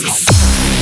Peace.